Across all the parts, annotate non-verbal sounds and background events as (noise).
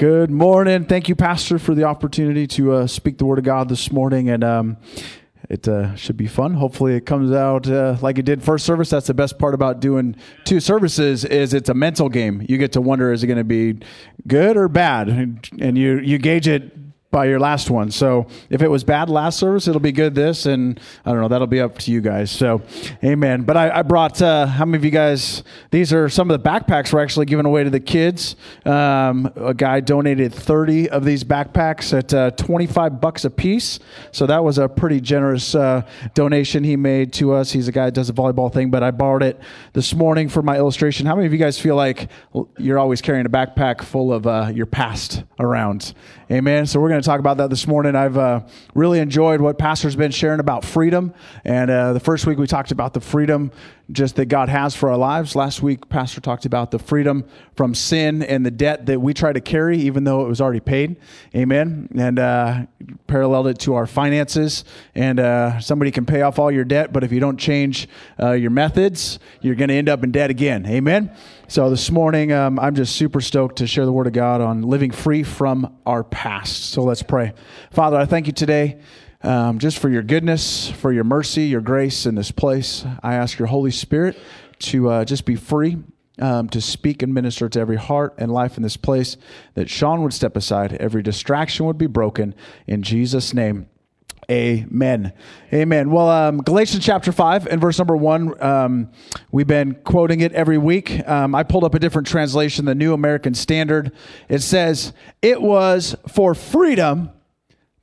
Good morning. Thank you, Pastor, for the opportunity to uh, speak the Word of God this morning. And um, it uh, should be fun. Hopefully, it comes out uh, like it did first service. That's the best part about doing two services is it's a mental game. You get to wonder is it going to be good or bad, and you you gauge it by your last one. So if it was bad last service, it'll be good this, and I don't know. That'll be up to you guys. So, amen. But I, I brought. Uh, how many of you guys? These are some of the backpacks we're actually giving away to the kids. Um, a guy donated thirty of these backpacks at uh, twenty five bucks a piece. So that was a pretty generous uh, donation he made to us. He's a guy that does a volleyball thing, but I borrowed it this morning for my illustration. How many of you guys feel like you're always carrying a backpack full of uh, your past around? Amen. So we're going to talk about that this morning. I've uh, really enjoyed what Pastor's been sharing about freedom. And uh, the first week we talked about the freedom just that God has for our lives. Last week, Pastor talked about the freedom from sin and the debt that we try to carry, even though it was already paid. Amen. And uh, paralleled it to our finances. And uh, somebody can pay off all your debt, but if you don't change uh, your methods, you're going to end up in debt again. Amen. So this morning, um, I'm just super stoked to share the word of God on living free from our past. So let's pray. Father, I thank you today. Um, just for your goodness, for your mercy, your grace in this place. I ask your Holy Spirit to uh, just be free um, to speak and minister to every heart and life in this place, that Sean would step aside, every distraction would be broken. In Jesus' name, Amen. Amen. Well, um, Galatians chapter 5 and verse number 1, um, we've been quoting it every week. Um, I pulled up a different translation, the New American Standard. It says, It was for freedom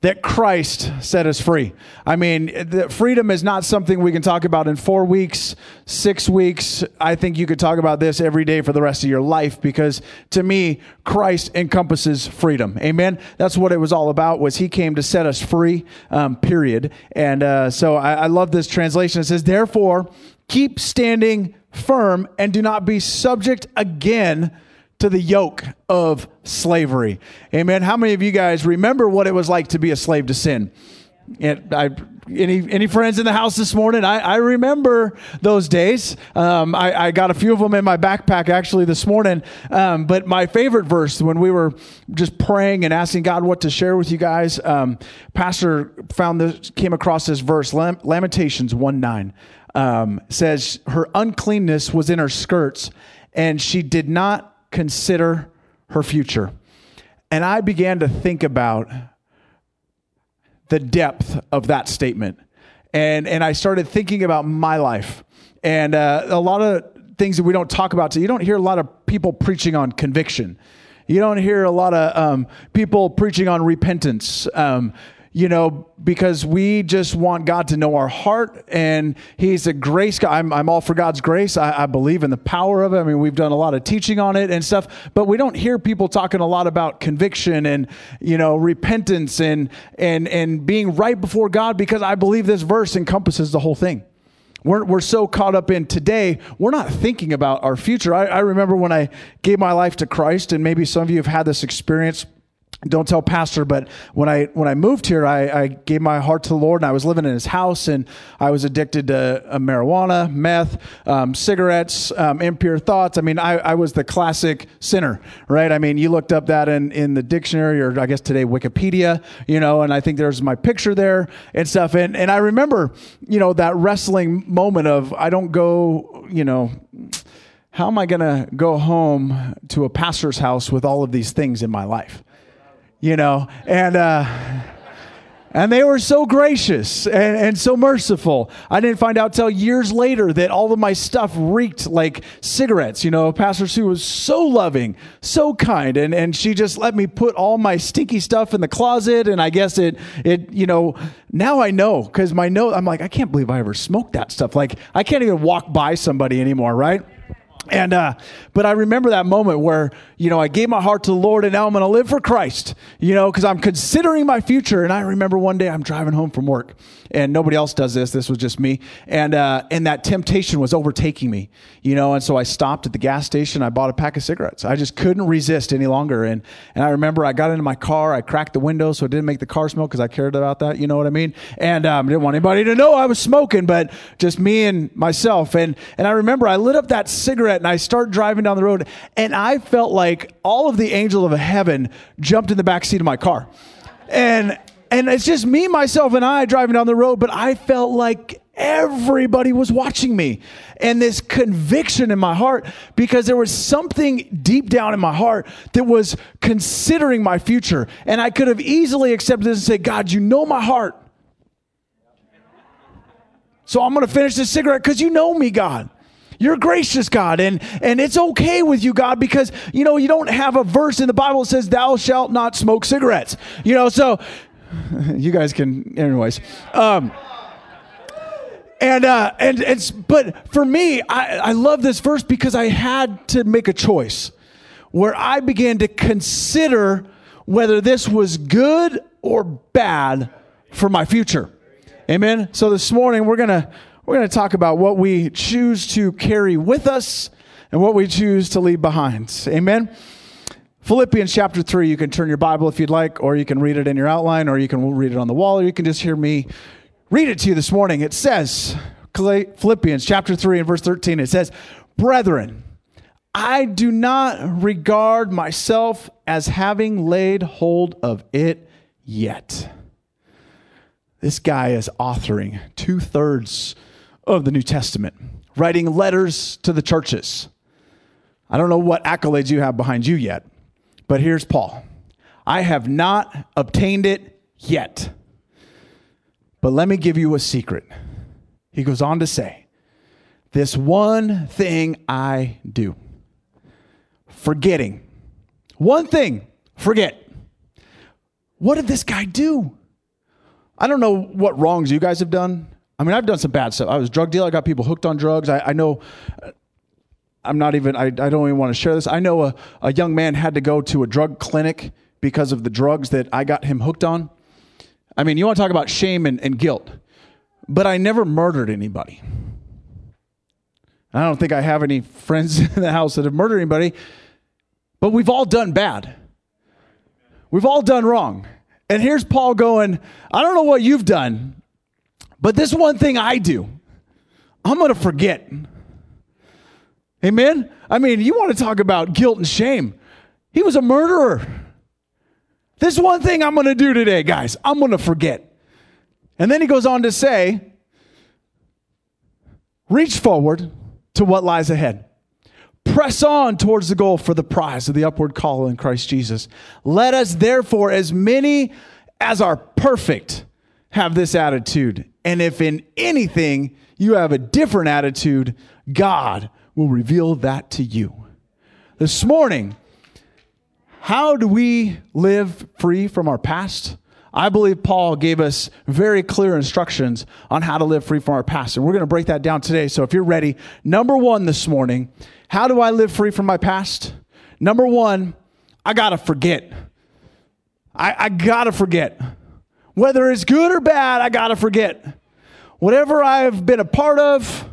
that Christ set us free. I mean, freedom is not something we can talk about in four weeks, six weeks. I think you could talk about this every day for the rest of your life because to me, Christ encompasses freedom. Amen. That's what it was all about. Was He came to set us free. Um, period. And uh, so I, I love this translation. It says, "Therefore, keep standing firm and do not be subject again." To the yoke of slavery. Amen. How many of you guys remember what it was like to be a slave to sin? And I, any any friends in the house this morning? I, I remember those days. Um, I, I, got a few of them in my backpack actually this morning. Um, but my favorite verse when we were just praying and asking God what to share with you guys, um, Pastor found this came across this verse, Lamentations one nine, um, says her uncleanness was in her skirts, and she did not consider her future. And I began to think about the depth of that statement. And, and I started thinking about my life. And uh, a lot of things that we don't talk about. So you don't hear a lot of people preaching on conviction. You don't hear a lot of um, people preaching on repentance. Um, you know, because we just want God to know our heart and He's a grace God. I'm, I'm all for God's grace. I, I, believe in the power of it. I mean, we've done a lot of teaching on it and stuff, but we don't hear people talking a lot about conviction and, you know, repentance and, and, and being right before God because I believe this verse encompasses the whole thing. We're, we're so caught up in today, we're not thinking about our future. I, I remember when I gave my life to Christ, and maybe some of you have had this experience don't tell pastor but when i when i moved here I, I, gave my heart to the lord and i was living in his house and i was addicted to uh, marijuana meth um, cigarettes um, impure thoughts. I mean I, I was the classic sinner right? I mean you looked up that in, in the dictionary or i guess today wikipedia you know and i think there's my picture there and stuff. And, and i remember you know that wrestling moment of i don't go you know how am i going to go home to a pastor's house with all of these things in my life you know, and uh, and they were so gracious and, and so merciful. I didn't find out till years later that all of my stuff reeked like cigarettes. You know, Pastor Sue was so loving, so kind, and, and she just let me put all my stinky stuff in the closet. And I guess it it you know now I know because my note I'm like I can't believe I ever smoked that stuff. Like I can't even walk by somebody anymore, right? And uh, but I remember that moment where you know I gave my heart to the Lord, and now I'm going to live for Christ. You know, because I'm considering my future. And I remember one day I'm driving home from work, and nobody else does this. This was just me, and uh, and that temptation was overtaking me. You know, and so I stopped at the gas station. I bought a pack of cigarettes. I just couldn't resist any longer. And and I remember I got into my car. I cracked the window so it didn't make the car smoke because I cared about that. You know what I mean? And um, didn't want anybody to know I was smoking, but just me and myself. And and I remember I lit up that cigarette and I start driving down the road and I felt like all of the angel of heaven jumped in the back seat of my car. And and it's just me, myself, and I driving down the road, but I felt like everybody was watching me. And this conviction in my heart, because there was something deep down in my heart that was considering my future. And I could have easily accepted this and said, God, you know my heart. So I'm going to finish this cigarette because you know me, God. You're gracious, God, and, and it's okay with you, God, because, you know, you don't have a verse in the Bible that says, Thou shalt not smoke cigarettes. You know, so (laughs) you guys can, anyways. Um, and uh, and it's but for me, I, I love this verse because I had to make a choice where I began to consider whether this was good or bad for my future. Amen. So this morning we're gonna we're gonna talk about what we choose to carry with us and what we choose to leave behind. Amen. Philippians chapter 3, you can turn your Bible if you'd like, or you can read it in your outline, or you can read it on the wall, or you can just hear me read it to you this morning. It says, Philippians chapter 3 and verse 13, it says, Brethren, I do not regard myself as having laid hold of it yet. This guy is authoring two thirds of the New Testament, writing letters to the churches. I don't know what accolades you have behind you yet, but here's Paul I have not obtained it yet. But let me give you a secret. He goes on to say, This one thing I do, forgetting. One thing, forget. What did this guy do? I don't know what wrongs you guys have done. I mean, I've done some bad stuff. I was drug dealer. I got people hooked on drugs. I, I know I'm not even, I, I don't even want to share this. I know a, a young man had to go to a drug clinic because of the drugs that I got him hooked on. I mean, you want to talk about shame and, and guilt, but I never murdered anybody. I don't think I have any friends (laughs) in the house that have murdered anybody, but we've all done bad. We've all done wrong. And here's Paul going, I don't know what you've done, but this one thing I do, I'm going to forget. Amen? I mean, you want to talk about guilt and shame. He was a murderer. This one thing I'm going to do today, guys, I'm going to forget. And then he goes on to say, reach forward to what lies ahead. Press on towards the goal for the prize of the upward call in Christ Jesus. Let us therefore, as many as are perfect, have this attitude. And if in anything you have a different attitude, God will reveal that to you. This morning, how do we live free from our past? I believe Paul gave us very clear instructions on how to live free from our past. And we're going to break that down today. So if you're ready, number one this morning, how do I live free from my past? Number one, I got to forget. I, I got to forget. Whether it's good or bad, I got to forget. Whatever I've been a part of,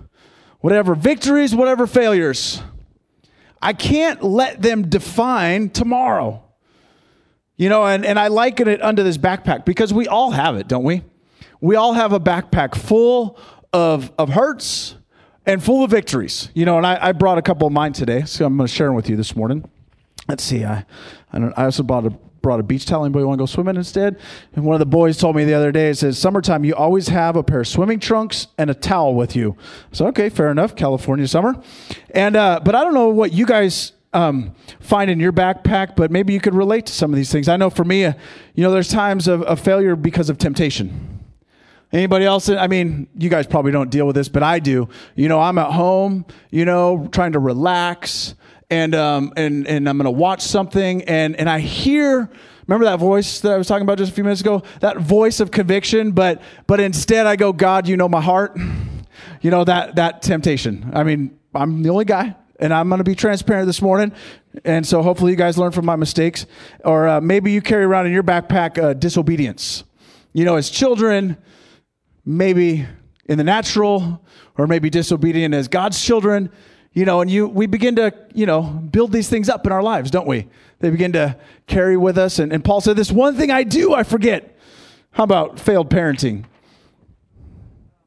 whatever victories, whatever failures. I can't let them define tomorrow. You know, and, and I liken it under this backpack because we all have it, don't we? We all have a backpack full of, of hurts and full of victories. You know, and I, I brought a couple of mine today, so I'm going to share them with you this morning. Let's see. I, I, I also brought a brought a beach towel. Anybody want to go swimming instead? And one of the boys told me the other day, it says, summertime, you always have a pair of swimming trunks and a towel with you. So, okay, fair enough. California summer. And, uh, but I don't know what you guys um, find in your backpack, but maybe you could relate to some of these things. I know for me, uh, you know, there's times of, of failure because of temptation. Anybody else? I mean, you guys probably don't deal with this, but I do. You know, I'm at home, you know, trying to relax and um, and and I'm to watch something, and and I hear. Remember that voice that I was talking about just a few minutes ago? That voice of conviction, but but instead I go, God, you know my heart. You know that that temptation. I mean, I'm the only guy, and I'm going to be transparent this morning. And so hopefully you guys learn from my mistakes, or uh, maybe you carry around in your backpack uh, disobedience. You know, as children, maybe in the natural, or maybe disobedient as God's children you know, and you, we begin to, you know, build these things up in our lives, don't we? They begin to carry with us. And, and Paul said, This one thing I do, I forget. How about failed parenting?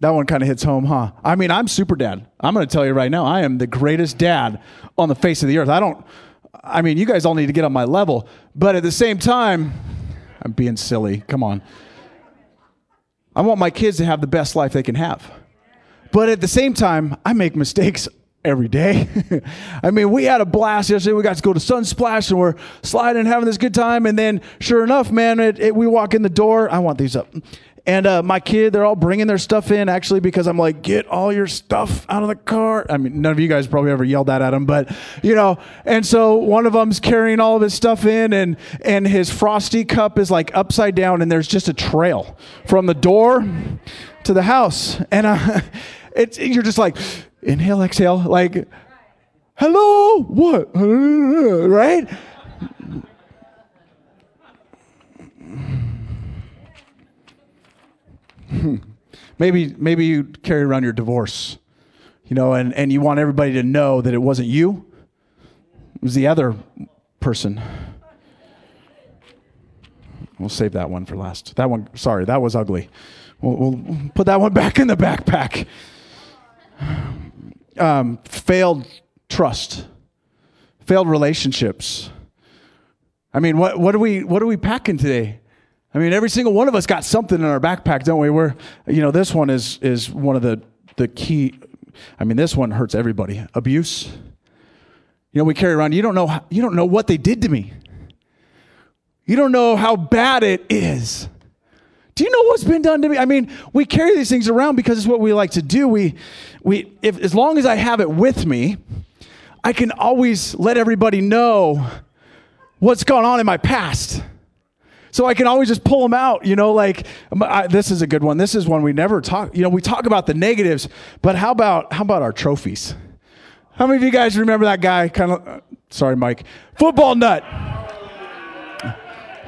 That one kind of hits home, huh? I mean, I'm super dad. I'm going to tell you right now, I am the greatest dad on the face of the earth. I don't, I mean, you guys all need to get on my level. But at the same time, I'm being silly. Come on. I want my kids to have the best life they can have. But at the same time, I make mistakes every day. (laughs) I mean, we had a blast yesterday. We got to go to Sunsplash and we're sliding and having this good time. And then, sure enough, man, it, it, we walk in the door. I want these up. And uh, my kid, they're all bringing their stuff in actually because I'm like, get all your stuff out of the car. I mean, none of you guys probably ever yelled that at him, but you know. And so one of them's carrying all of his stuff in, and and his frosty cup is like upside down, and there's just a trail from the door to the house, and uh, (laughs) it's you're just like, inhale, exhale, like, hello, what, (laughs) right? (laughs) maybe maybe you carry around your divorce, you know, and, and you want everybody to know that it wasn't you, it was the other person. We'll save that one for last. That one, sorry, that was ugly. We'll, we'll put that one (laughs) back in the backpack. Um, failed trust, failed relationships. I mean, what, what are we what are we packing today? I mean, every single one of us got something in our backpack, don't we? We're, you know, this one is is one of the the key. I mean, this one hurts everybody. Abuse. You know, we carry around. You don't know. You don't know what they did to me. You don't know how bad it is. Do you know what's been done to me? I mean, we carry these things around because it's what we like to do. We, we, if as long as I have it with me, I can always let everybody know what's gone on in my past. So I can always just pull them out, you know, like I, this is a good one. This is one we never talk, you know, we talk about the negatives, but how about how about our trophies? How many of you guys remember that guy kind of uh, sorry Mike, football nut.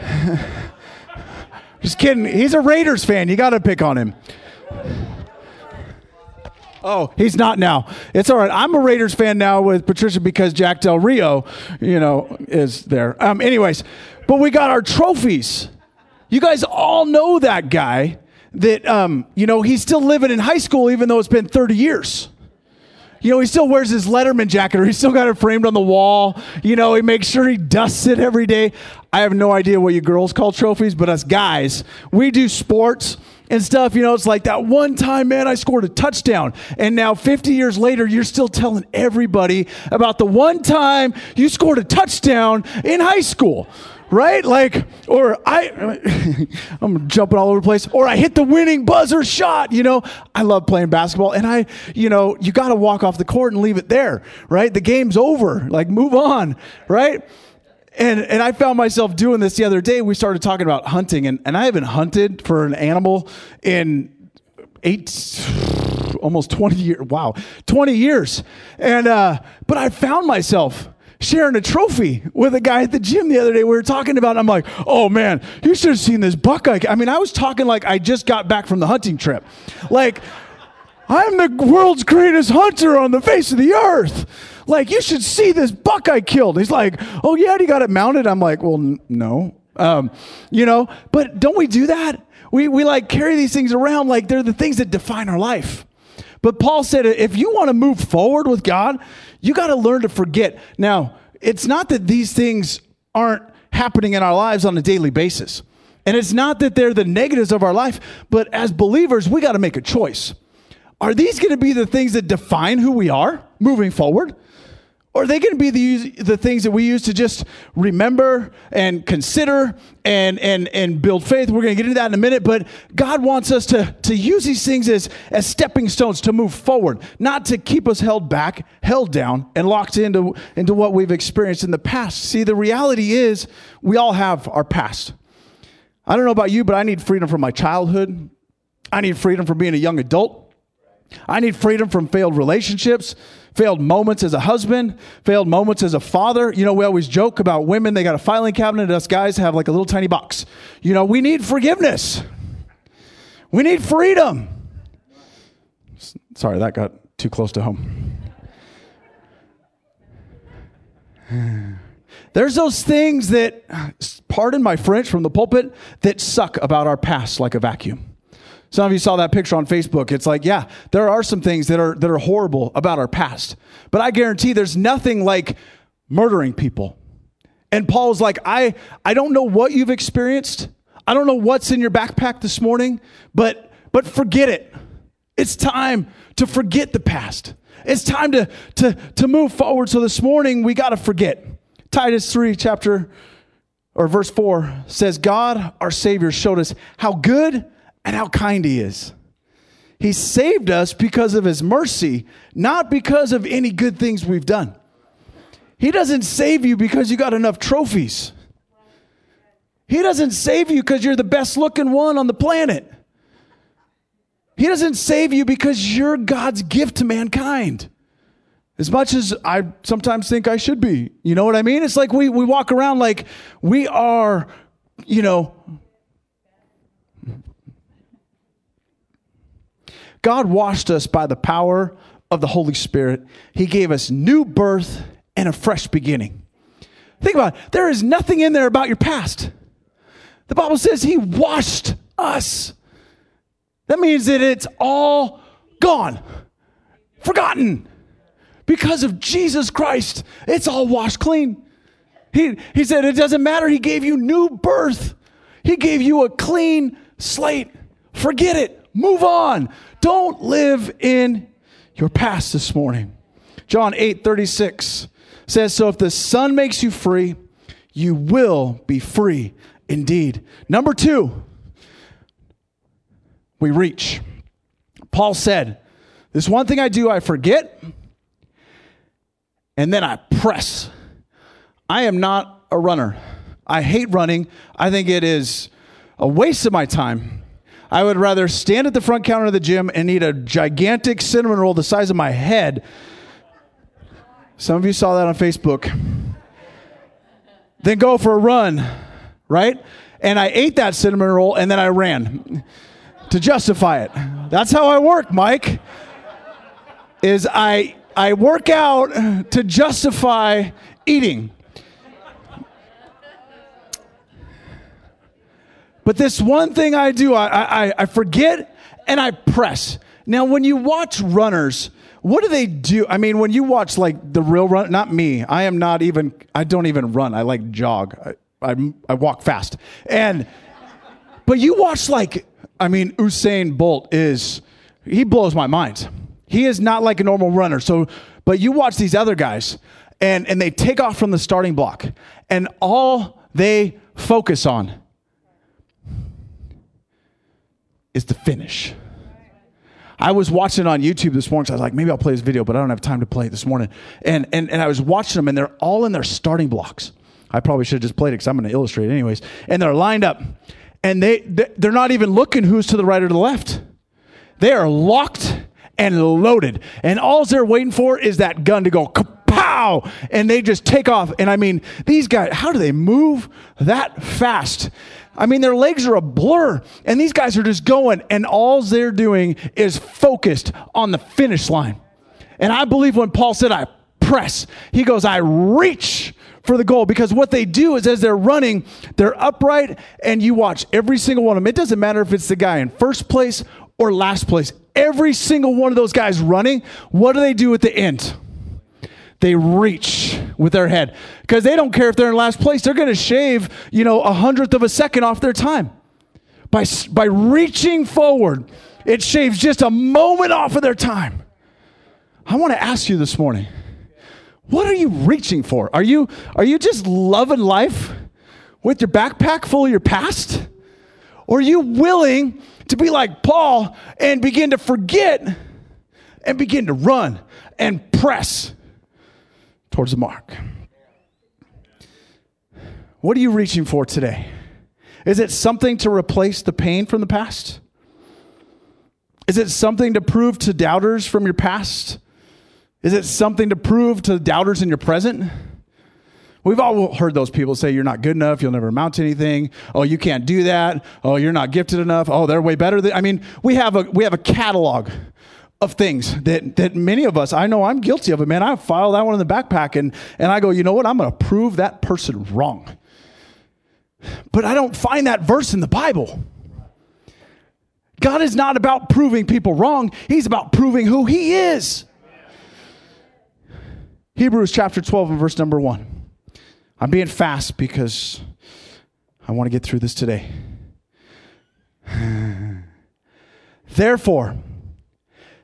(laughs) just kidding. He's a Raiders fan. You got to pick on him. Oh, he's not now. It's all right. I'm a Raiders fan now with Patricia because Jack Del Rio, you know, is there. Um, anyways, but we got our trophies. You guys all know that guy that, um, you know, he's still living in high school even though it's been 30 years. You know, he still wears his Letterman jacket or he's still got it framed on the wall. You know, he makes sure he dusts it every day. I have no idea what you girls call trophies, but us guys, we do sports and stuff. You know, it's like that one time, man, I scored a touchdown. And now 50 years later, you're still telling everybody about the one time you scored a touchdown in high school right? Like, or I, (laughs) I'm jumping all over the place, or I hit the winning buzzer shot. You know, I love playing basketball, and I, you know, you got to walk off the court and leave it there, right? The game's over. Like, move on, right? And and I found myself doing this the other day. We started talking about hunting, and, and I haven't hunted for an animal in eight almost 20 years wow 20 years and uh but i found myself sharing a trophy with a guy at the gym the other day. We were talking about, I'm like, oh man, you should have seen this buckeye. I mean, I was talking like I just got back from the hunting trip. Like, I'm the world's greatest hunter on the face of the earth. Like, you should see this buck I killed. He's like, oh yeah, he got it mounted. I'm like, well, n- no. Um, you know, but don't we do that? We, we like carry these things around like they're the things that define our life. But Paul said, if you want to move forward with God, you got to learn to forget. Now, it's not that these things aren't happening in our lives on a daily basis. And it's not that they're the negatives of our life, but as believers, we got to make a choice. Are these going to be the things that define who we are moving forward? Or are they going to be the, the things that we use to just remember and consider and, and, and build faith? We're going to get into that in a minute, but God wants us to, to use these things as, as stepping stones to move forward, not to keep us held back, held down, and locked into, into what we've experienced in the past. See, the reality is we all have our past. I don't know about you, but I need freedom from my childhood. I need freedom from being a young adult. I need freedom from failed relationships failed moments as a husband, failed moments as a father. You know, we always joke about women, they got a filing cabinet, us guys have like a little tiny box. You know, we need forgiveness, we need freedom. Sorry, that got too close to home. There's those things that, pardon my French from the pulpit, that suck about our past like a vacuum. Some of you saw that picture on Facebook. It's like, yeah, there are some things that are that are horrible about our past. But I guarantee there's nothing like murdering people. And Paul's like, I I don't know what you've experienced. I don't know what's in your backpack this morning, but but forget it. It's time to forget the past. It's time to to to move forward. So this morning we got to forget. Titus 3 chapter or verse 4 says God our savior showed us how good and how kind he is. He saved us because of his mercy, not because of any good things we've done. He doesn't save you because you got enough trophies. He doesn't save you because you're the best looking one on the planet. He doesn't save you because you're God's gift to mankind. As much as I sometimes think I should be. You know what I mean? It's like we, we walk around like we are, you know, God washed us by the power of the Holy Spirit. He gave us new birth and a fresh beginning. Think about it. There is nothing in there about your past. The Bible says He washed us. That means that it's all gone, forgotten. Because of Jesus Christ, it's all washed clean. He, he said, It doesn't matter. He gave you new birth, He gave you a clean slate. Forget it. Move on. Don't live in your past this morning. John 8 36 says, So if the Son makes you free, you will be free indeed. Number two, we reach. Paul said, This one thing I do, I forget, and then I press. I am not a runner. I hate running. I think it is a waste of my time. I would rather stand at the front counter of the gym and eat a gigantic cinnamon roll the size of my head. Some of you saw that on Facebook. Then go for a run, right? And I ate that cinnamon roll and then I ran to justify it. That's how I work, Mike. Is I I work out to justify eating. But this one thing I do, I, I, I forget and I press. Now, when you watch runners, what do they do? I mean, when you watch like the real run, not me, I am not even, I don't even run. I like jog. I, I, I walk fast. And, but you watch like, I mean, Usain Bolt is, he blows my mind. He is not like a normal runner. So, but you watch these other guys and, and they take off from the starting block and all they focus on is the finish. I was watching on YouTube this morning. So I was like, maybe I'll play this video, but I don't have time to play it this morning. And, and, and I was watching them, and they're all in their starting blocks. I probably should have just played it because I'm going to illustrate it anyways. And they're lined up, and they, they're not even looking who's to the right or to the left. They are locked and loaded. And all they're waiting for is that gun to go kapow, and they just take off. And I mean, these guys, how do they move that fast? I mean, their legs are a blur, and these guys are just going, and all they're doing is focused on the finish line. And I believe when Paul said, I press, he goes, I reach for the goal because what they do is as they're running, they're upright, and you watch every single one of them. It doesn't matter if it's the guy in first place or last place. Every single one of those guys running, what do they do at the end? They reach with their head because they don't care if they're in last place. They're going to shave, you know, a hundredth of a second off their time. By, by reaching forward, it shaves just a moment off of their time. I want to ask you this morning what are you reaching for? Are you, are you just loving life with your backpack full of your past? Or are you willing to be like Paul and begin to forget and begin to run and press? Towards the mark. What are you reaching for today? Is it something to replace the pain from the past? Is it something to prove to doubters from your past? Is it something to prove to doubters in your present? We've all heard those people say, You're not good enough. You'll never amount to anything. Oh, you can't do that. Oh, you're not gifted enough. Oh, they're way better than. I mean, we have a, we have a catalog of things that, that many of us, I know I'm guilty of it, man. I file that one in the backpack and, and I go, you know what? I'm to prove that person wrong. But I don't find that verse in the Bible. God is not about proving people wrong, He's about proving who He is. Hebrews chapter 12 and verse number 1. I'm being fast because I want to get through this today. (sighs) Therefore,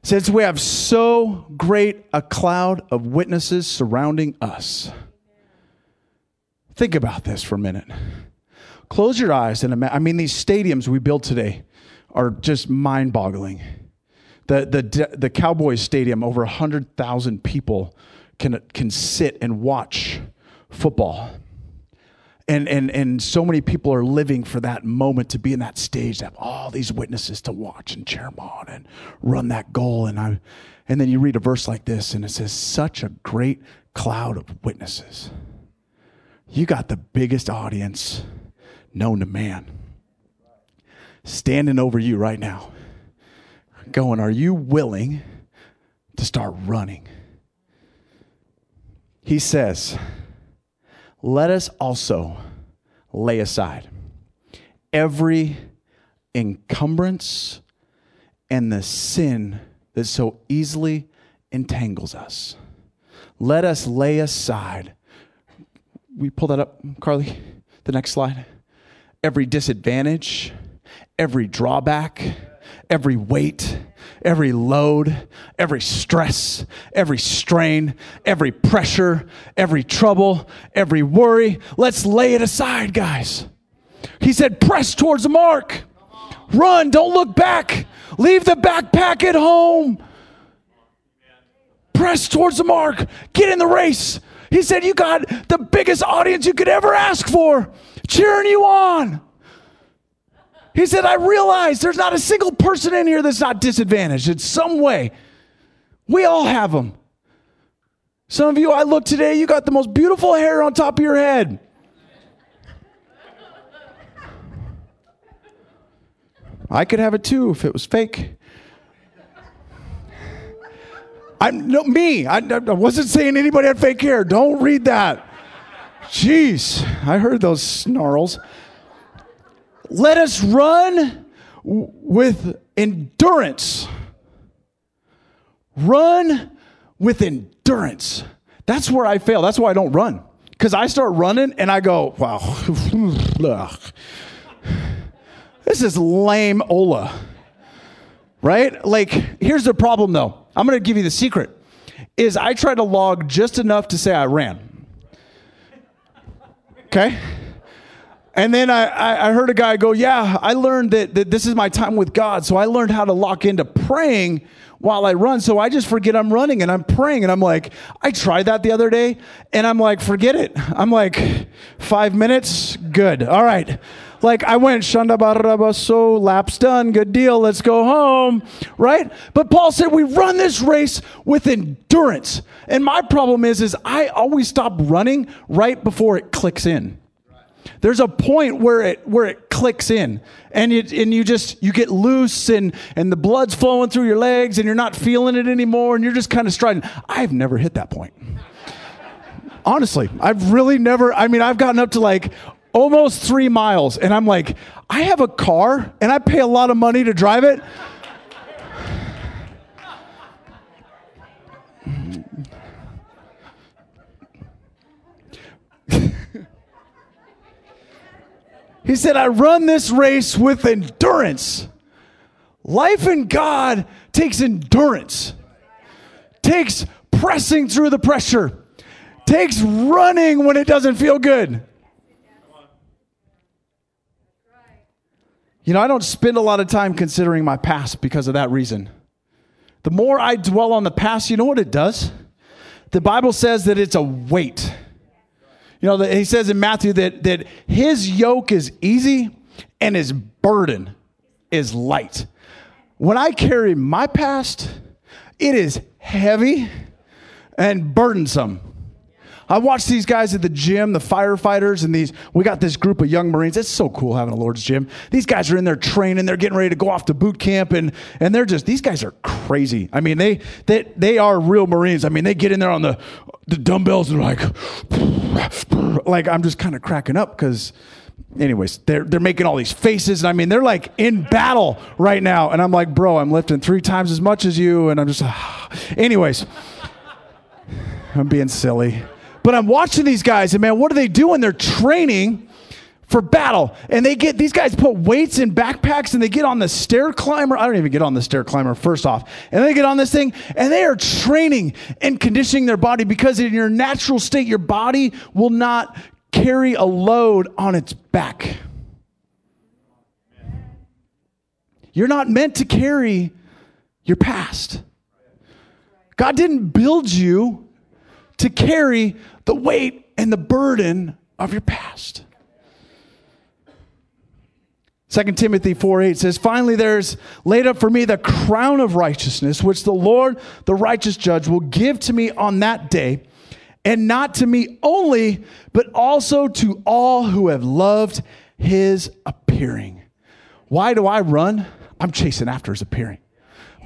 since we have so great a cloud of witnesses surrounding us, think about this for a minute. Close your eyes and imagine. I mean, these stadiums we build today are just mind boggling. The, the, the Cowboys Stadium, over 100,000 people can, can sit and watch football. And, and, and so many people are living for that moment to be in that stage, to have all these witnesses to watch and cheer them on and run that goal. And, I, and then you read a verse like this, and it says, Such a great cloud of witnesses. You got the biggest audience known to man standing over you right now, going, Are you willing to start running? He says, Let us also lay aside every encumbrance and the sin that so easily entangles us. Let us lay aside. We pull that up, Carly? The next slide. Every disadvantage, every drawback, every weight, every load, every stress, every strain, every pressure, every trouble, every worry. Let's lay it aside, guys. He said, press towards the mark. Run, don't look back. Leave the backpack at home. Press towards the mark. Get in the race. He said, You got the biggest audience you could ever ask for cheering you on. He said, I realize there's not a single person in here that's not disadvantaged in some way. We all have them. Some of you, I look today, you got the most beautiful hair on top of your head. I could have it too if it was fake. I'm no me. I, I wasn't saying anybody had fake hair. Don't read that. Jeez, I heard those snarls. Let us run with endurance. Run with endurance. That's where I fail. That's why I don't run. Because I start running and I go, wow, (sighs) this is lame Ola. Right? Like, here's the problem though. I'm going to give you the secret. Is I try to log just enough to say I ran. Okay? And then I, I heard a guy go, Yeah, I learned that, that this is my time with God. So I learned how to lock into praying while I run. So I just forget I'm running and I'm praying. And I'm like, I tried that the other day and I'm like, forget it. I'm like, five minutes, good. All right. Like I went, Shanda so laps done, good deal, let's go home, right? But Paul said we run this race with endurance. And my problem is, is I always stop running right before it clicks in. There's a point where it where it clicks in, and you and you just you get loose, and and the blood's flowing through your legs, and you're not feeling it anymore, and you're just kind of striding. I've never hit that point. Honestly, I've really never. I mean, I've gotten up to like almost three miles, and I'm like, I have a car, and I pay a lot of money to drive it. He said, I run this race with endurance. Life in God takes endurance, takes pressing through the pressure, takes running when it doesn't feel good. You know, I don't spend a lot of time considering my past because of that reason. The more I dwell on the past, you know what it does? The Bible says that it's a weight. You know, he says in Matthew that, that his yoke is easy and his burden is light. When I carry my past, it is heavy and burdensome. I watch these guys at the gym, the firefighters, and these. We got this group of young Marines. It's so cool having a Lord's gym. These guys are in there training. They're getting ready to go off to boot camp, and and they're just these guys are crazy. I mean, they they they are real Marines. I mean, they get in there on the the dumbbells and like (laughs) like I'm just kind of cracking up because anyways, they're they're making all these faces, and I mean, they're like in battle right now, and I'm like, bro, I'm lifting three times as much as you, and I'm just, ah. (sighs) anyways, I'm being silly, but I'm watching these guys, and man, what are they doing? They're training for battle. And they get these guys put weights in backpacks and they get on the stair climber. I don't even get on the stair climber first off. And they get on this thing and they are training and conditioning their body because in your natural state, your body will not carry a load on its back. You're not meant to carry your past. God didn't build you to carry the weight and the burden of your past. 2 Timothy 4 8 says, Finally, there's laid up for me the crown of righteousness, which the Lord, the righteous judge, will give to me on that day and not to me only, but also to all who have loved his appearing. Why do I run? I'm chasing after his appearing.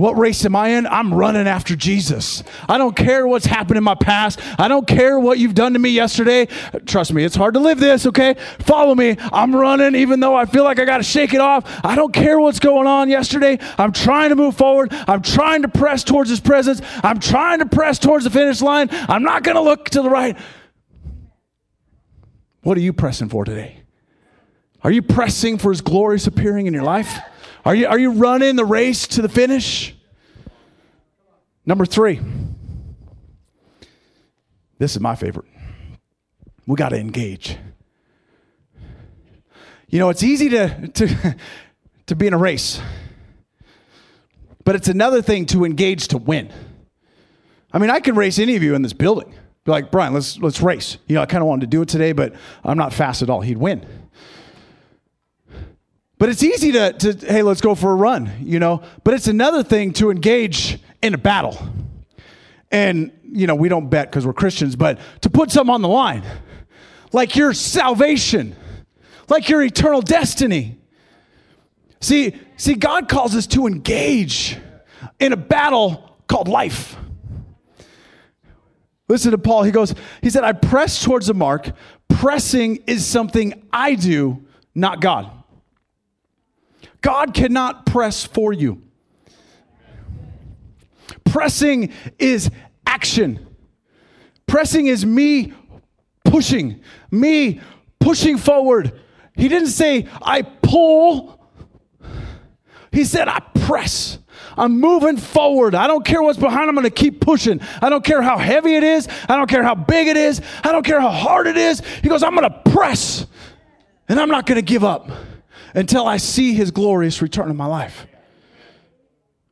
What race am I in? I'm running after Jesus. I don't care what's happened in my past. I don't care what you've done to me yesterday. Trust me, it's hard to live this, okay? Follow me. I'm running even though I feel like I got to shake it off. I don't care what's going on yesterday. I'm trying to move forward. I'm trying to press towards his presence. I'm trying to press towards the finish line. I'm not going to look to the right. What are you pressing for today? Are you pressing for his glorious appearing in your life? Are you, are you running the race to the finish? Number three. This is my favorite. We got to engage. You know, it's easy to, to, (laughs) to be in a race, but it's another thing to engage to win. I mean, I can race any of you in this building. Be like, Brian, let's, let's race. You know, I kind of wanted to do it today, but I'm not fast at all. He'd win. But it's easy to, to, hey, let's go for a run, you know. But it's another thing to engage in a battle. And, you know, we don't bet because we're Christians, but to put something on the line, like your salvation, like your eternal destiny. See, see, God calls us to engage in a battle called life. Listen to Paul. He goes, he said, I press towards the mark. Pressing is something I do, not God. God cannot press for you. Pressing is action. Pressing is me pushing, me pushing forward. He didn't say, I pull. He said, I press. I'm moving forward. I don't care what's behind. I'm going to keep pushing. I don't care how heavy it is. I don't care how big it is. I don't care how hard it is. He goes, I'm going to press and I'm not going to give up until I see his glorious return in my life.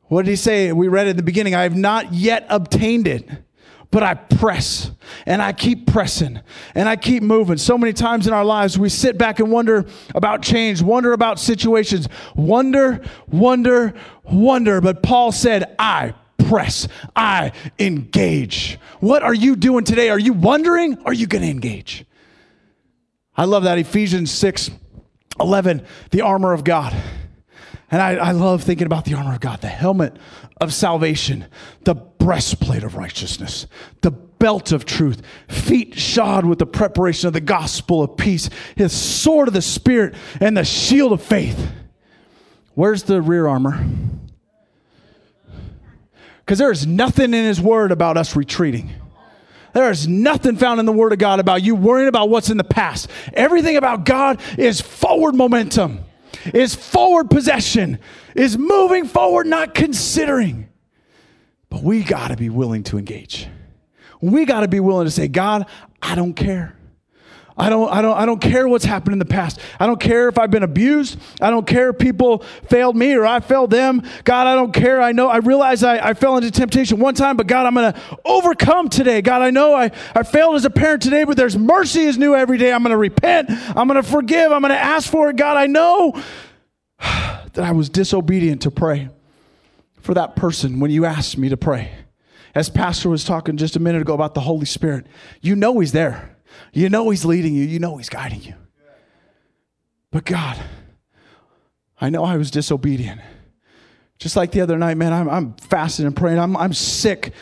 What did he say? We read it in the beginning I have not yet obtained it, but I press and I keep pressing and I keep moving. So many times in our lives, we sit back and wonder about change, wonder about situations, wonder, wonder, wonder. But Paul said, I press, I engage. What are you doing today? Are you wondering? Are you going to engage? I love that Ephesians 6 11, the armor of God. And I, I, love thinking about the armor of God, the helmet of salvation, the breastplate of righteousness, the belt of truth, feet shod with the preparation of the gospel of peace, his sword of the Spirit, and the shield of faith. Where's the rear armor? Because there is nothing in his word about us retreating. There is nothing found in the Word of God about you worrying about what's in the past. Everything about God is forward momentum, is forward possession, is moving forward, not considering. But we got to be willing to engage. We got to be willing to say, God, I don't care. I don't, I don't, I don't care what's happened in the past. I don't care if I've been abused. I don't care if people failed me or I failed them. God, I don't care. I know, I realize I, I fell into temptation one time, but God, I'm going to overcome today. God, I know I, I failed as a parent today, but there's mercy is new every day. I'm going to repent. I'm going to forgive. I'm going to ask for it. God, I know (sighs) that I was disobedient to pray for that person when you asked me to pray. As Pastor was talking just a minute ago about the Holy Spirit, you know He's there. You know He's leading you, you know He's guiding you. But God, I know I was disobedient. Just like the other night, man, I'm, I'm fasting and praying. I'm, I'm sick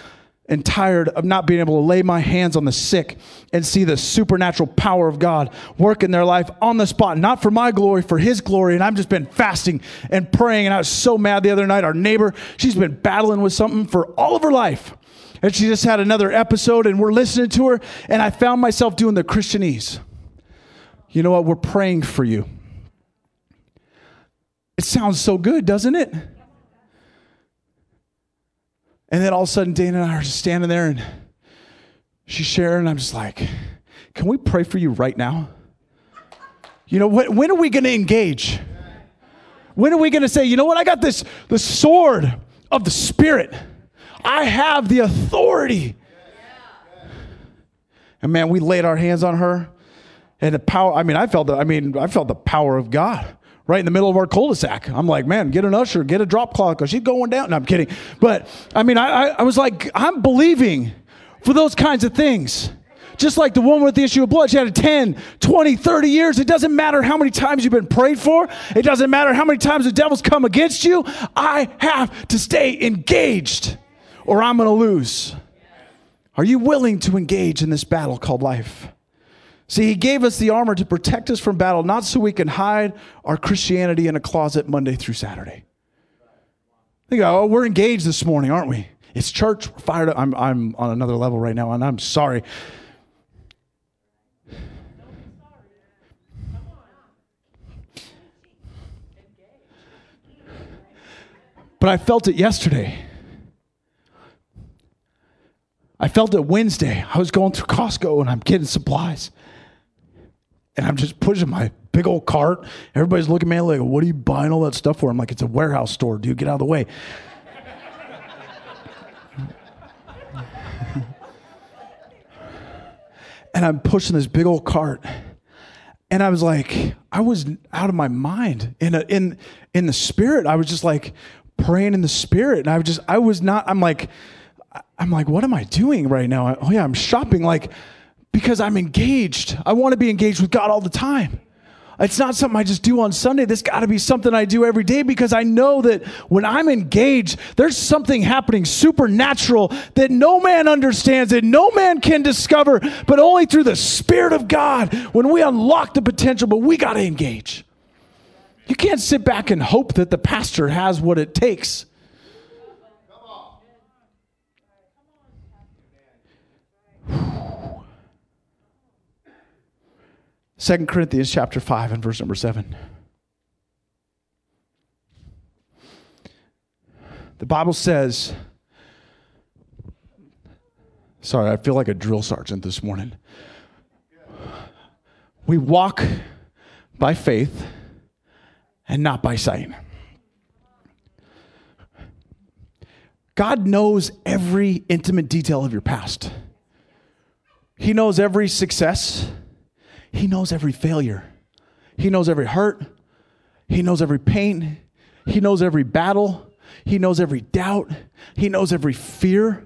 and tired of not being able to lay my hands on the sick and see the supernatural power of God work in their life on the spot, not for my glory, for His glory. And I've just been fasting and praying. And I was so mad the other night. Our neighbor, she's been battling with something for all of her life. And she just had another episode, and we're listening to her. And I found myself doing the Christianese. You know what? We're praying for you. It sounds so good, doesn't it? And then all of a sudden, Dana and I are just standing there and she's sharing. And I'm just like, can we pray for you right now? You know, when, when are we going to engage? When are we going to say, you know what? I got this, the sword of the Spirit. I have the authority. And man, we laid our hands on her and the power. I mean, I felt the, I mean, I felt the power of God right in the middle of our cul-de-sac. I'm like, man, get an usher, get a drop cloth, because she's going down. No, I'm kidding. But I mean, I, I, I was like, I'm believing for those kinds of things. Just like the woman with the issue of blood, she had a 10, 20, 30 years. It doesn't matter how many times you've been prayed for. It doesn't matter how many times the devil's come against you. I have to stay engaged or I'm going to lose. Are you willing to engage in this battle called life? See, he gave us the armor to protect us from battle, not so we can hide our Christianity in a closet Monday through Saturday. Think, oh, we're engaged this morning, aren't we? It's church. We're fired up. I'm, I'm on another level right now, and I'm sorry. But I felt it yesterday. I felt it Wednesday. I was going through Costco and I'm getting supplies and I'm just pushing my big old cart. Everybody's looking at me like, what are you buying all that stuff for? I'm like, it's a warehouse store, dude. Get out of the way. (laughs) and I'm pushing this big old cart. And I was like, I was out of my mind in a, in in the spirit. I was just like praying in the spirit, and I was just I was not. I'm like, I'm like, what am I doing right now? Oh yeah, I'm shopping. Like, because I'm engaged. I want to be engaged with God all the time. It's not something I just do on Sunday. This got to be something I do every day because I know that when I'm engaged, there's something happening supernatural that no man understands, that no man can discover, but only through the Spirit of God when we unlock the potential. But we got to engage. You can't sit back and hope that the pastor has what it takes. Second Corinthians chapter 5 and verse number 7. The Bible says, sorry, I feel like a drill sergeant this morning. We walk by faith and not by sight. God knows every intimate detail of your past. He knows every success. He knows every failure. He knows every hurt. He knows every pain. He knows every battle. He knows every doubt. He knows every fear.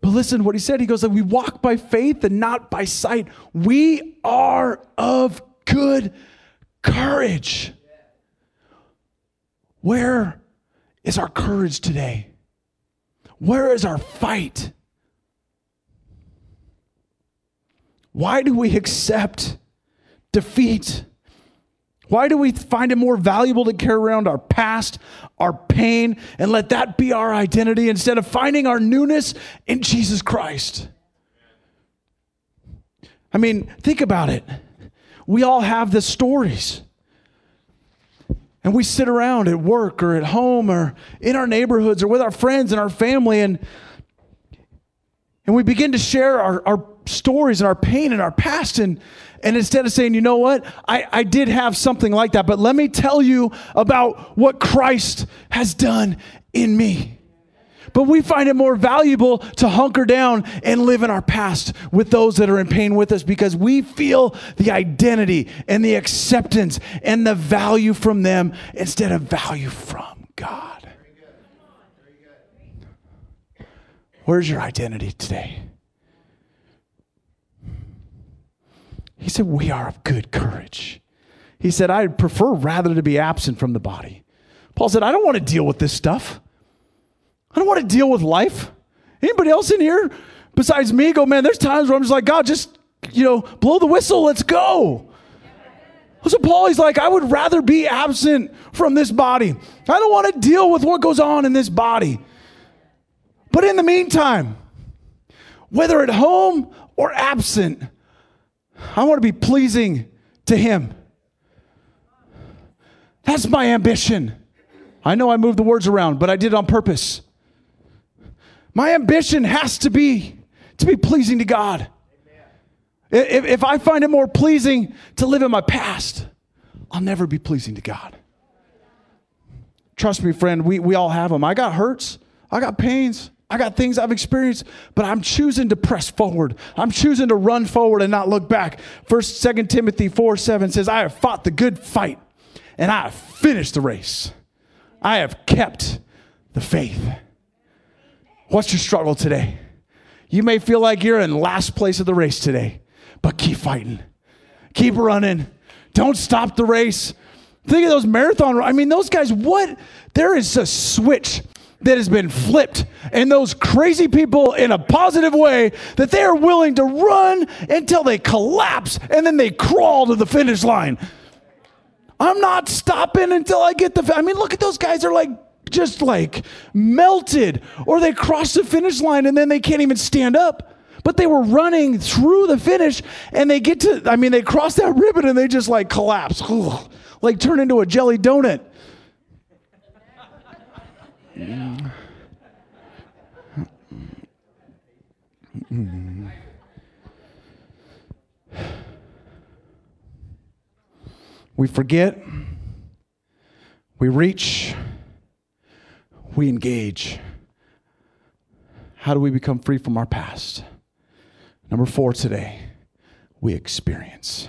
But listen to what he said. He goes, that we walk by faith and not by sight. We are of good courage. Where is our courage today? Where is our fight? Why do we accept defeat? Why do we find it more valuable to carry around our past, our pain, and let that be our identity instead of finding our newness in Jesus Christ? I mean, think about it. We all have the stories. And we sit around at work or at home or in our neighborhoods or with our friends and our family and and we begin to share our, our stories and our pain and our past and and instead of saying, you know what, I, I did have something like that, but let me tell you about what Christ has done in me. But we find it more valuable to hunker down and live in our past with those that are in pain with us because we feel the identity and the acceptance and the value from them instead of value from God. Where's your identity today? He said, We are of good courage. He said, I'd prefer rather to be absent from the body. Paul said, I don't want to deal with this stuff. I don't want to deal with life Anybody else in here besides me go, man, there's times where I'm just like, God, just, you know, blow the whistle, let's go. So Paul, he's like, I would rather be absent from this body. I don't want to deal with what goes on in this body. But in the meantime, whether at home or absent, I want to be pleasing to him. That's my ambition. I know I moved the words around, but I did it on purpose. My ambition has to be to be pleasing to God. If, if I find it more pleasing to live in my past, I'll never be pleasing to God. Trust me, friend, we, we all have them. I got hurts, I got pains, I got things I've experienced, but I'm choosing to press forward. I'm choosing to run forward and not look back. First, Second Timothy 4 7 says, I have fought the good fight and I have finished the race. I have kept the faith. What's your struggle today? You may feel like you're in last place of the race today, but keep fighting. Keep running. Don't stop the race. Think of those marathon. I mean, those guys, what? There is a switch that has been flipped and those crazy people in a positive way that they are willing to run until they collapse and then they crawl to the finish line. I'm not stopping until I get the. I mean, look at those guys. They're like just like melted, or they cross the finish line and then they can't even stand up. But they were running through the finish and they get to, I mean, they cross that ribbon and they just like collapse, like turn into a jelly donut. We forget, we reach, we engage. How do we become free from our past? Number four today, we experience.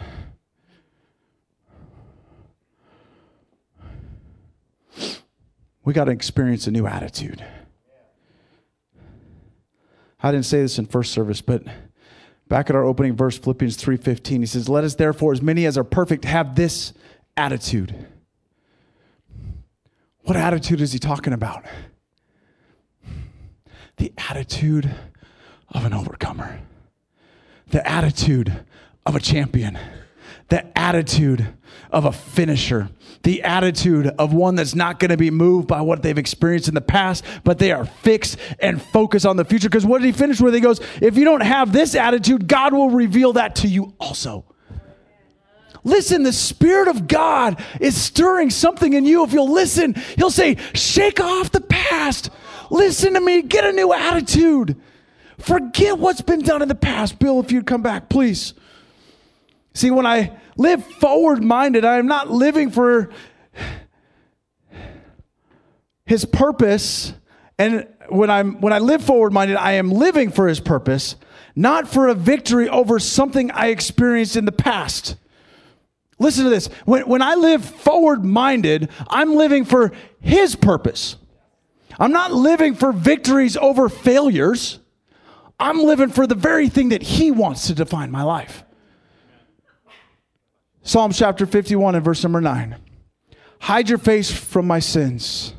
We got to experience a new attitude. I didn't say this in first service, but back at our opening verse, Philippians 3:15, he says, "Let us therefore, as many as are perfect, have this attitude." What attitude is he talking about? The attitude of an overcomer, the attitude of a champion, the attitude of a finisher, the attitude of one that's not going to be moved by what they've experienced in the past, but they are fixed and focused on the future. Because what did he finish with? He goes, If you don't have this attitude, God will reveal that to you also. Listen, the Spirit of God is stirring something in you. If you'll listen, He'll say, Shake off the past. Listen to me. Get a new attitude. Forget what's been done in the past. Bill, if you'd come back, please. See, when I live forward minded, I am not living for His purpose. And when, I'm, when I live forward minded, I am living for His purpose, not for a victory over something I experienced in the past. Listen to this. When, when I live forward minded, I'm living for His purpose. I'm not living for victories over failures. I'm living for the very thing that He wants to define my life. Psalm chapter 51 and verse number 9. Hide your face from my sins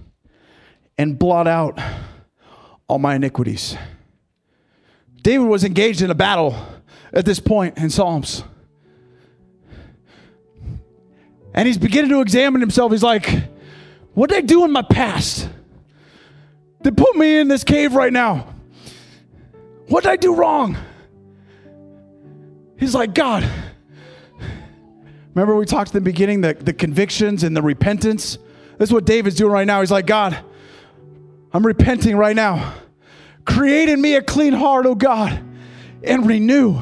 and blot out all my iniquities. David was engaged in a battle at this point in Psalms. And he's beginning to examine himself. He's like, What did I do in my past? They put me in this cave right now. What did I do wrong? He's like, God, remember we talked at the beginning, the, the convictions and the repentance? This is what David's doing right now. He's like, God, I'm repenting right now. Create in me a clean heart, oh God, and renew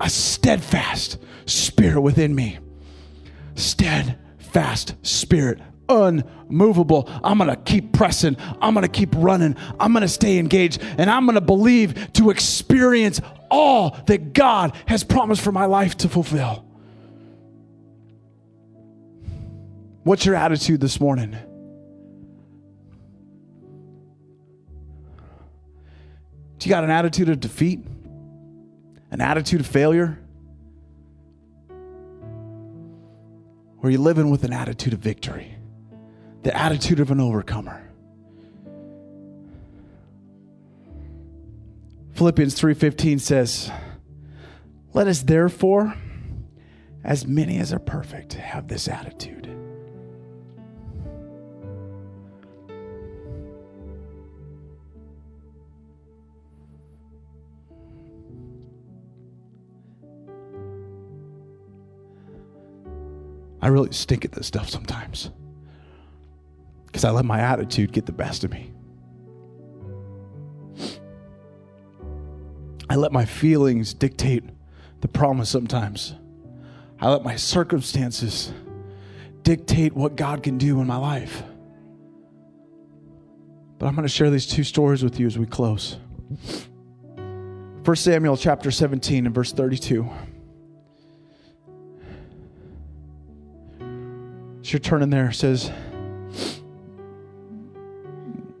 a steadfast spirit within me steadfast spirit, unmovable. I'm going to keep pressing. I'm going to keep running. I'm going to stay engaged. And I'm going to believe to experience all that God has promised for my life to fulfill. What's your attitude this morning? Do you got an attitude of defeat? An attitude of failure? Or are you living with an attitude of victory? The attitude of an overcomer. Philippians 3:15 says, "Let us therefore as many as are perfect have this attitude." I really stink at this stuff sometimes because I let my attitude get the best of me. I let my feelings dictate the promise sometimes. I let my circumstances dictate what God can do in my life. But I'm going to share these two stories with you as we close. 1 Samuel chapter 17 and verse 32. As you're turning there, says,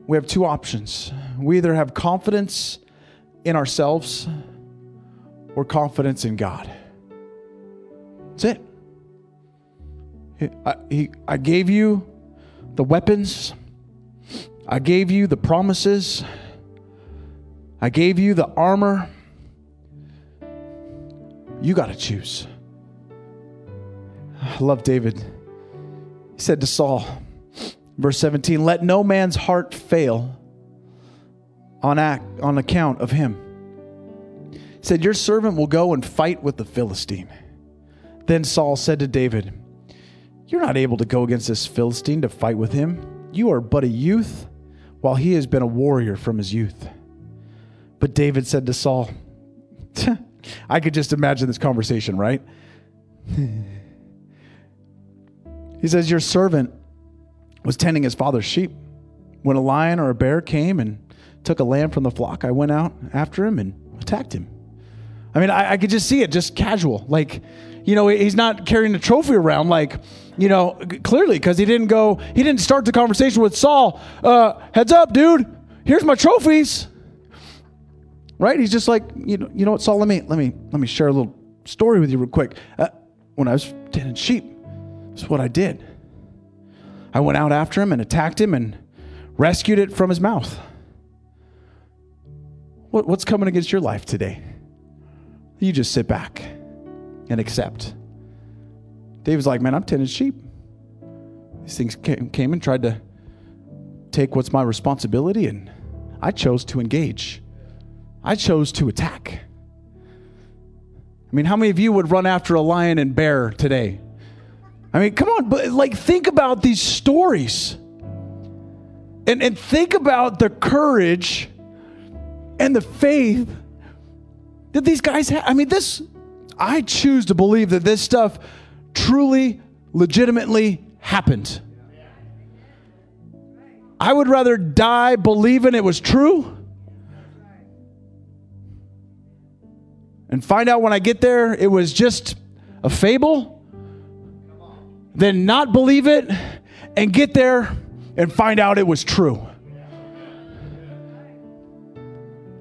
We have two options. We either have confidence in ourselves or confidence in God. That's it. I, he, I gave you the weapons, I gave you the promises, I gave you the armor. You got to choose. I love David. He said to Saul, verse 17, Let no man's heart fail on, act, on account of him. He said, Your servant will go and fight with the Philistine. Then Saul said to David, You're not able to go against this Philistine to fight with him. You are but a youth, while he has been a warrior from his youth. But David said to Saul, (laughs) I could just imagine this conversation, right? (laughs) he says, Your servant was tending his father's sheep when a lion or a bear came and took a lamb from the flock. I went out after him and attacked him. I mean, I, I could just see it, just casual. Like, you know, he's not carrying a trophy around, like, you know, clearly, because he didn't go, he didn't start the conversation with Saul, uh, heads up, dude, here's my trophies. Right? He's just like, you know, you know what, Saul, let me, let me, let me share a little story with you real quick. Uh, when I was tending sheep, what I did. I went out after him and attacked him and rescued it from his mouth. What, what's coming against your life today? You just sit back and accept. David's like, man, I'm tending sheep. These things came and tried to take what's my responsibility, and I chose to engage. I chose to attack. I mean, how many of you would run after a lion and bear today? I mean, come on, but like think about these stories. And, and think about the courage and the faith that these guys have. I mean, this, I choose to believe that this stuff truly, legitimately happened. I would rather die believing it was true and find out when I get there it was just a fable than not believe it and get there and find out it was true.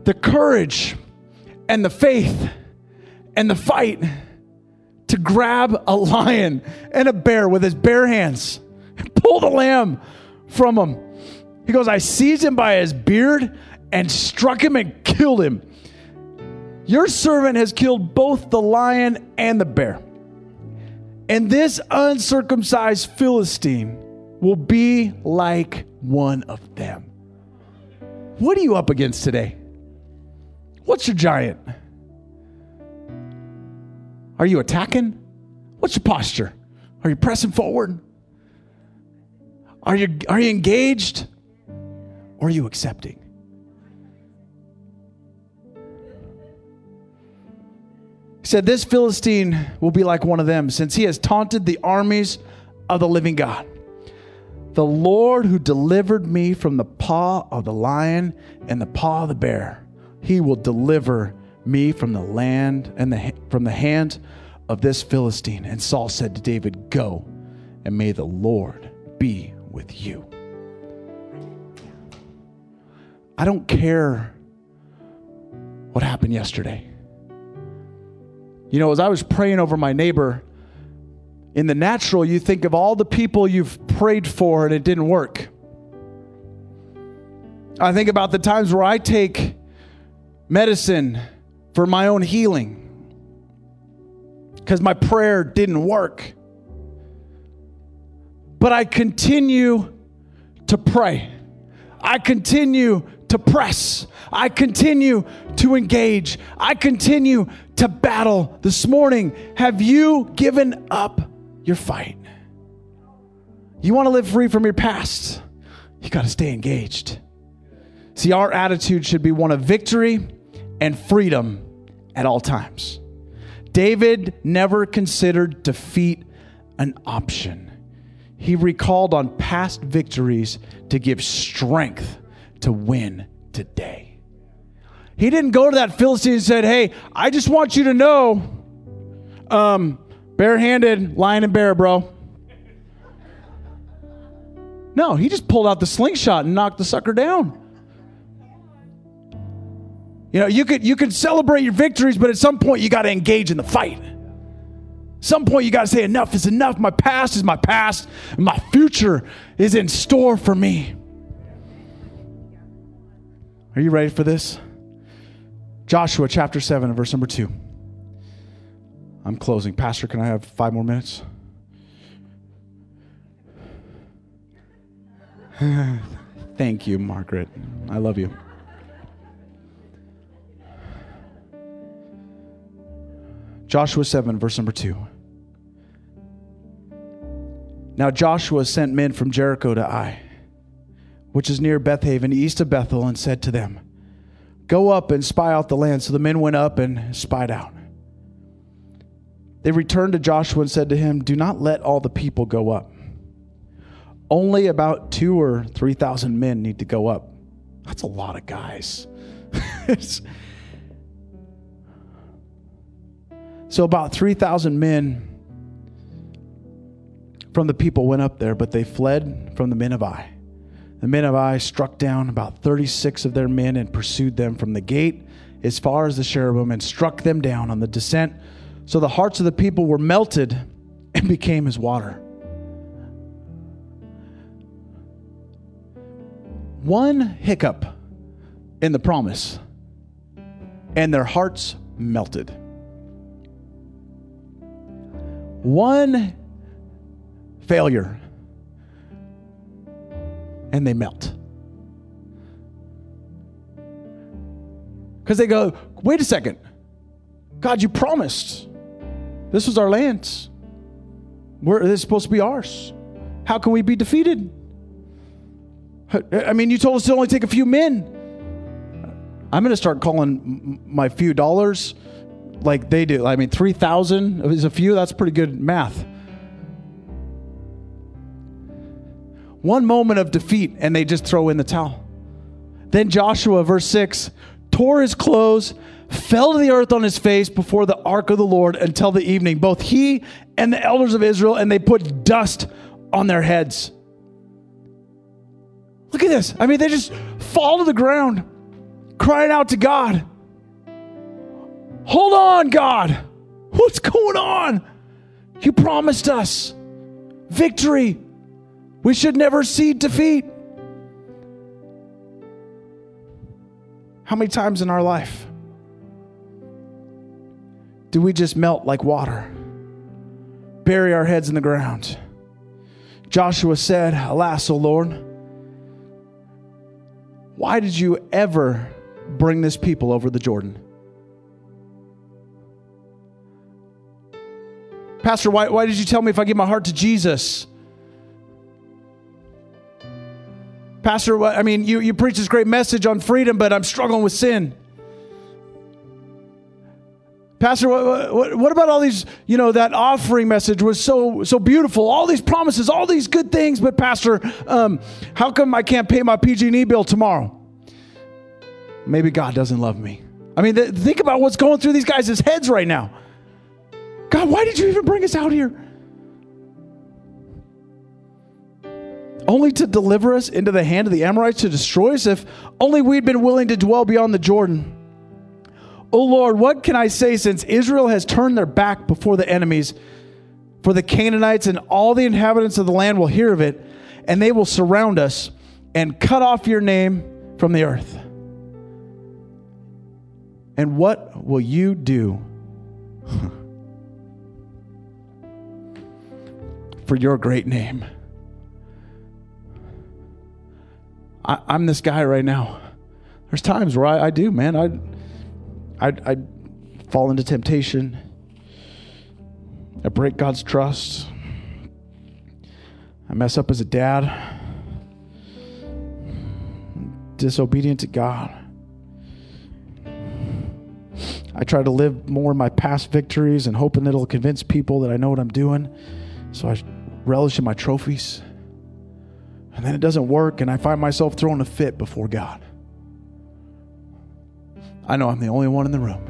The courage and the faith and the fight to grab a lion and a bear with his bare hands and pull the lamb from him. He goes, I seized him by his beard and struck him and killed him. Your servant has killed both the lion and the bear. And this uncircumcised Philistine will be like one of them. What are you up against today? What's your giant? Are you attacking? What's your posture? Are you pressing forward? Are you, are you engaged? Or are you accepting? Said, This Philistine will be like one of them, since he has taunted the armies of the living God. The Lord who delivered me from the paw of the lion and the paw of the bear he will deliver me from the land and the, from the hand of this Philistine. And Saul said to David, Go, and may the Lord be with you. I don't care what happened yesterday. You know, as I was praying over my neighbor, in the natural, you think of all the people you've prayed for and it didn't work. I think about the times where I take medicine for my own healing because my prayer didn't work. But I continue to pray. I continue to press. I continue to engage. I continue battle. This morning, have you given up your fight? You want to live free from your past? You got to stay engaged. See, our attitude should be one of victory and freedom at all times. David never considered defeat an option. He recalled on past victories to give strength to win today. He didn't go to that Philistine and said, Hey, I just want you to know, um, barehanded, lion and bear, bro. No, he just pulled out the slingshot and knocked the sucker down. You know, you could you could celebrate your victories, but at some point you got to engage in the fight. Some point you got to say enough is enough. My past is my past, and my future is in store for me. Are you ready for this? Joshua chapter 7 verse number 2. I'm closing. Pastor, can I have 5 more minutes? (laughs) Thank you, Margaret. I love you. Joshua 7, verse number 2. Now Joshua sent men from Jericho to Ai, which is near Bethaven, east of Bethel, and said to them, Go up and spy out the land. So the men went up and spied out. They returned to Joshua and said to him, Do not let all the people go up. Only about two or three thousand men need to go up. That's a lot of guys. (laughs) So about 3,000 men from the people went up there, but they fled from the men of Ai. The men of Ai struck down about 36 of their men and pursued them from the gate as far as the Shebarim and struck them down on the descent. So the hearts of the people were melted (laughs) and became as water. One hiccup in the promise, and their hearts melted. One failure, and they melt. Because they go, wait a second. God, you promised. This was our land. Where this is supposed to be ours. How can we be defeated? I mean, you told us to only take a few men. I'm going to start calling my few dollars like they do. I mean, 3,000 is a few. That's pretty good math. One moment of defeat, and they just throw in the towel. Then Joshua, verse 6, tore his clothes, fell to the earth on his face before the ark of the Lord until the evening, both he and the elders of Israel, and they put dust on their heads. Look at this. I mean, they just fall to the ground, crying out to God. Hold on, God. What's going on? You promised us victory. We should never see defeat. How many times in our life do we just melt like water, bury our heads in the ground? Joshua said, Alas, O Lord, why did you ever bring this people over the Jordan? Pastor, why, why did you tell me if I give my heart to Jesus? Pastor, I mean, you, you preach this great message on freedom, but I'm struggling with sin. Pastor, what, what, what, about all these, you know, that offering message was so, so beautiful, all these promises, all these good things, but Pastor, um, how come I can't pay my PG&E bill tomorrow? Maybe God doesn't love me. I mean, th- think about what's going through these guys' heads right now. God, why did you even bring us out here? Only to deliver us into the hand of the Amorites to destroy us if only we'd been willing to dwell beyond the Jordan. Oh Lord, what can I say since Israel has turned their back before the enemies? For the Canaanites and all the inhabitants of the land will hear of it, and they will surround us and cut off your name from the earth. And what will you do (laughs) for your great name? I, am this guy right now. There's times where I, I do, man. I, I, I fall into temptation. I break God's trust. I mess up as a dad. Disobedient to God. I try to live more in my past victories and hoping it'll convince people that I know what I'm doing. So I relish in my trophies. And then it doesn't work, and I find myself throwing a fit before God. I know I'm the only one in the room.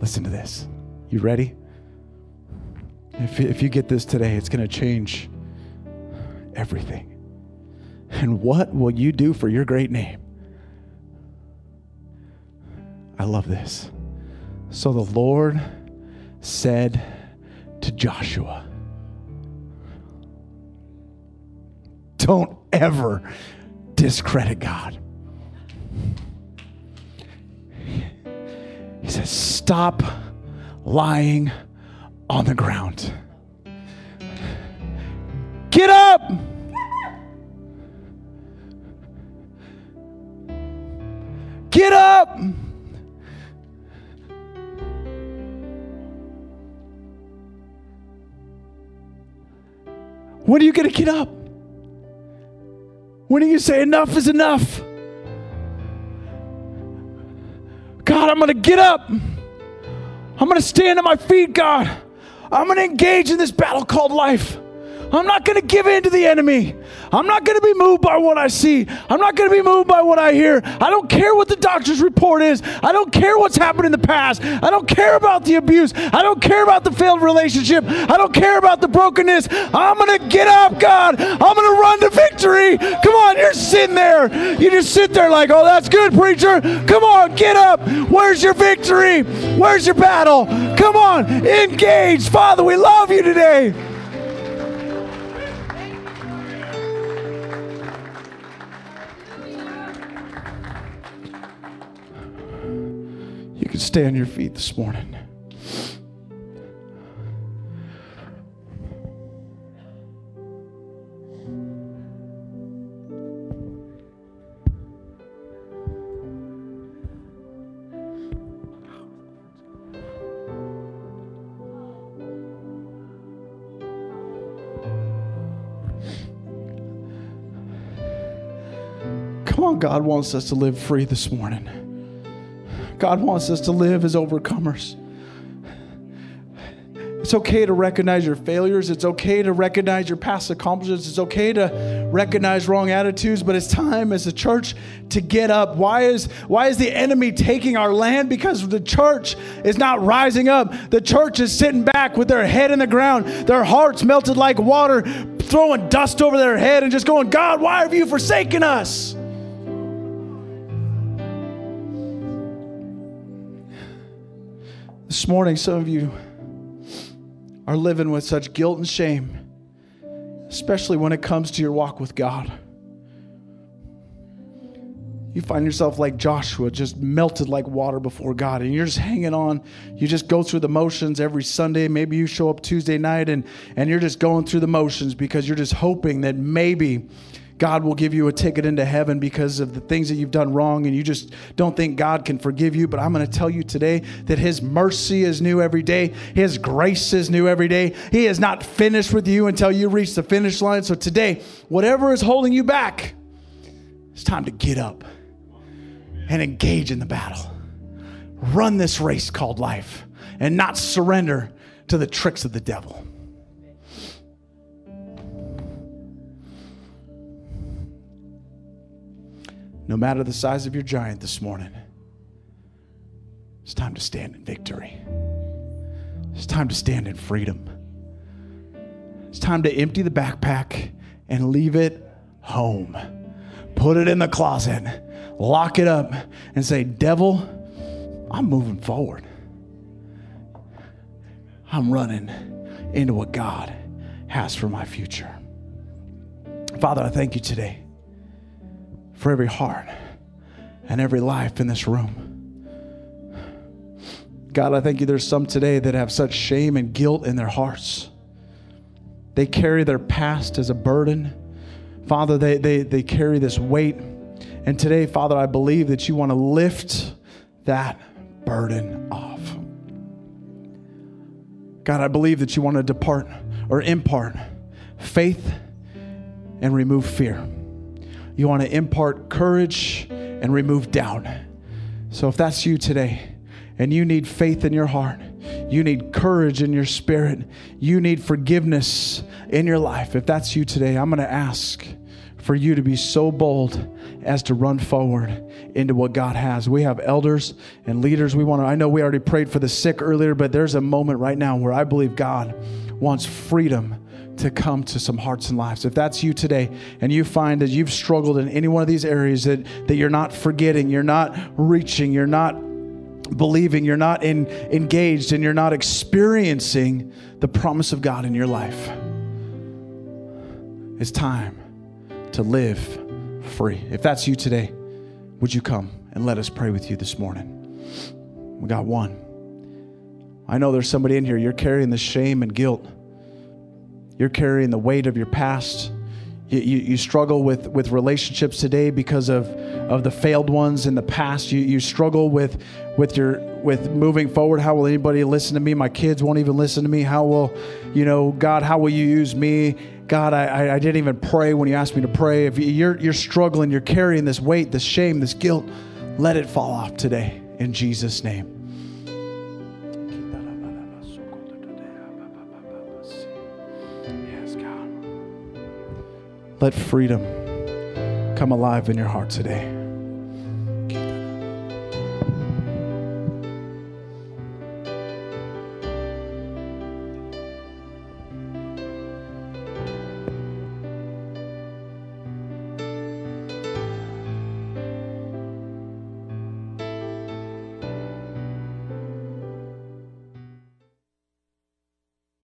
Listen to this. You ready? If, if you get this today, it's going to change everything. And what will you do for your great name? I love this. So the Lord said to Joshua, Don't ever discredit God. He says, Stop lying on the ground. Get up! Get up! When are you going to get up? When are you say enough is enough? God, I'm going to get up. I'm going to stand on my feet, God. I'm going to engage in this battle called life. I'm not going to give in to the enemy. I'm not going to be moved by what I see. I'm not going to be moved by what I hear. I don't care what the doctor's report is. I don't care what's happened in the past. I don't care about the abuse. I don't care about the failed relationship. I don't care about the brokenness. I'm going to get up, God. I'm going to run to victory. Come on, you're sitting there. You just sit there like, oh, that's good, preacher. Come on, get up. Where's your victory? Where's your battle? Come on, engage. Father, we love you today. Could stay on your feet this morning. Come on, God wants us to live free this morning. God wants us to live as overcomers. It's okay to recognize your failures. It's okay to recognize your past accomplishments. It's okay to recognize wrong attitudes, but it's time as a church to get up. Why is, why is the enemy taking our land? Because the church is not rising up. The church is sitting back with their head in the ground, their hearts melted like water, throwing dust over their head and just going, God, why have you forsaken us? This morning, some of you are living with such guilt and shame, especially when it comes to your walk with God. You find yourself like Joshua, just melted like water before God, and you're just hanging on. You just go through the motions every Sunday. Maybe you show up Tuesday night and, and you're just going through the motions because you're just hoping that maybe God will give you a ticket into heaven because of the things that you've done wrong and you just don't think God can forgive you. But I'm going to tell you today that His mercy is new every day, His grace is new every day. He is not finished with you until you reach the finish line. So today, whatever is holding you back, it's time to get up and engage in the battle. Run this race called life and not surrender to the tricks of the devil. No matter the size of your giant this morning, it's time to stand in victory. It's time to stand in freedom. It's time to empty the backpack and leave it home. Put it in the closet, lock it up, and say, Devil, I'm moving forward. I'm running into what God has for my future. Father, I thank you today for every heart and every life in this room. God, I thank you. There's some today that have such shame and guilt in their hearts. They carry their past as a burden. Father, they, they, they carry this weight. And today, Father, I believe that you want to lift that burden off. God, I believe that you want to depart or impart faith and remove fear. You want to impart courage and remove doubt. So if that's you today, and you need faith in your heart, you need courage in your spirit, you need forgiveness in your life. If that's you today, I'm going to ask for you to be so bold as to run forward into what God has. We have elders and leaders. We want to, I know we already prayed for the sick earlier, but there's a moment right now where I believe God wants freedom to come to some hearts and lives. If that's you today and you find that you've struggled in any one of these areas that, that you're not forgetting, you're not reaching, you're not believing, you're not in, engaged, and you're not experiencing the promise of God in your life, it's time to live free. If that's you today, would you come and let us pray with you this morning? We got one. I know there's somebody in here, you're carrying the shame and guilt. You're carrying the weight of your past. You, you, you, struggle with, with relationships today because of, of the failed ones in the past. You, you struggle with, with, your, with moving forward. How will anybody listen to me? My kids won't even listen to me. How will, you know, God, how will you use me? God, I, I didn't even pray when you asked me to pray. If you're, you're struggling, you're carrying this weight, this shame, this guilt, let it fall off today in Jesus' name. Let freedom come alive in your heart today.